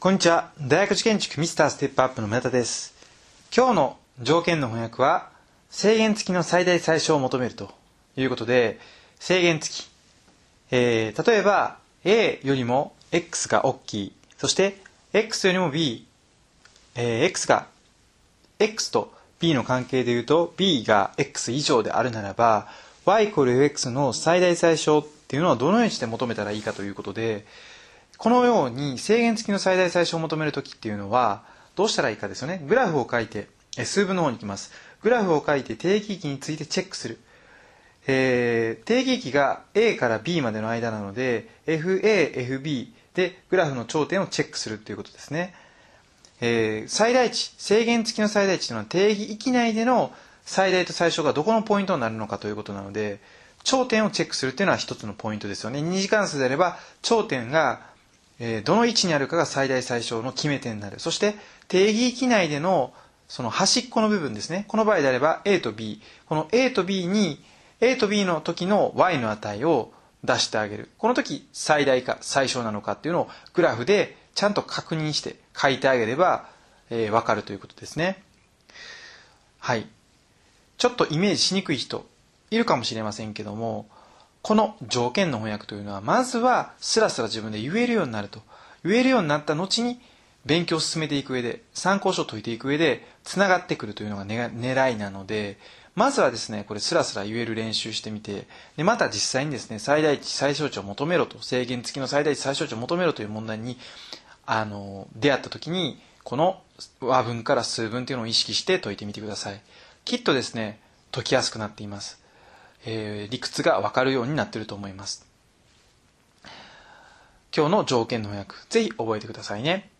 こんにちは。大学受験塾ミスターステップアップの村田です。今日の条件の翻訳は、制限付きの最大最小を求めるということで、制限付き。えー、例えば、A よりも X が大きい。そして、X よりも B、えー X が、X と B の関係で言うと、B が X 以上であるならば、Y イコール X の最大最小っていうのはどのようにして求めたらいいかということで、このように制限付きの最大最小を求めるときっていうのは、どうしたらいいかですよね。グラフを書いて、数分の方に行きます。グラフを書いて定義域についてチェックする。えー定義域が A から B までの間なので、FA、FB でグラフの頂点をチェックするということですね。えー最大値、制限付きの最大値というのは定義域内での最大と最小がどこのポイントになるのかということなので、頂点をチェックするというのは一つのポイントですよね。二次関数であれば、頂点が、えどの位置にあるかが最大最小の決め手になる。そして、定義域内でのその端っこの部分ですね。この場合であれば A と B。この A と B に A と B の時の Y の値を出してあげる。この時最大か最小なのかっていうのをグラフでちゃんと確認して書いてあげれば、えーわかるということですね。はい。ちょっとイメージしにくい人いるかもしれませんけども、この条件の翻訳というのは、まずはスラスラ自分で言えるようになると。言えるようになった後に、勉強を進めていく上で、参考書を解いていく上で、つながってくるというのがね狙いなので、まずはですね、これスラスラ言える練習してみて、で、また実際にですね、最大値、最小値を求めろと、制限付きの最大値、最小値を求めろという問題に、あの、出会った時に、この和文から数文というのを意識して解いてみてください。きっとですね、解きやすくなっています。えー理屈がわかるようになっていると思います。今日の条件の翻訳、ぜひ覚えてくださいね。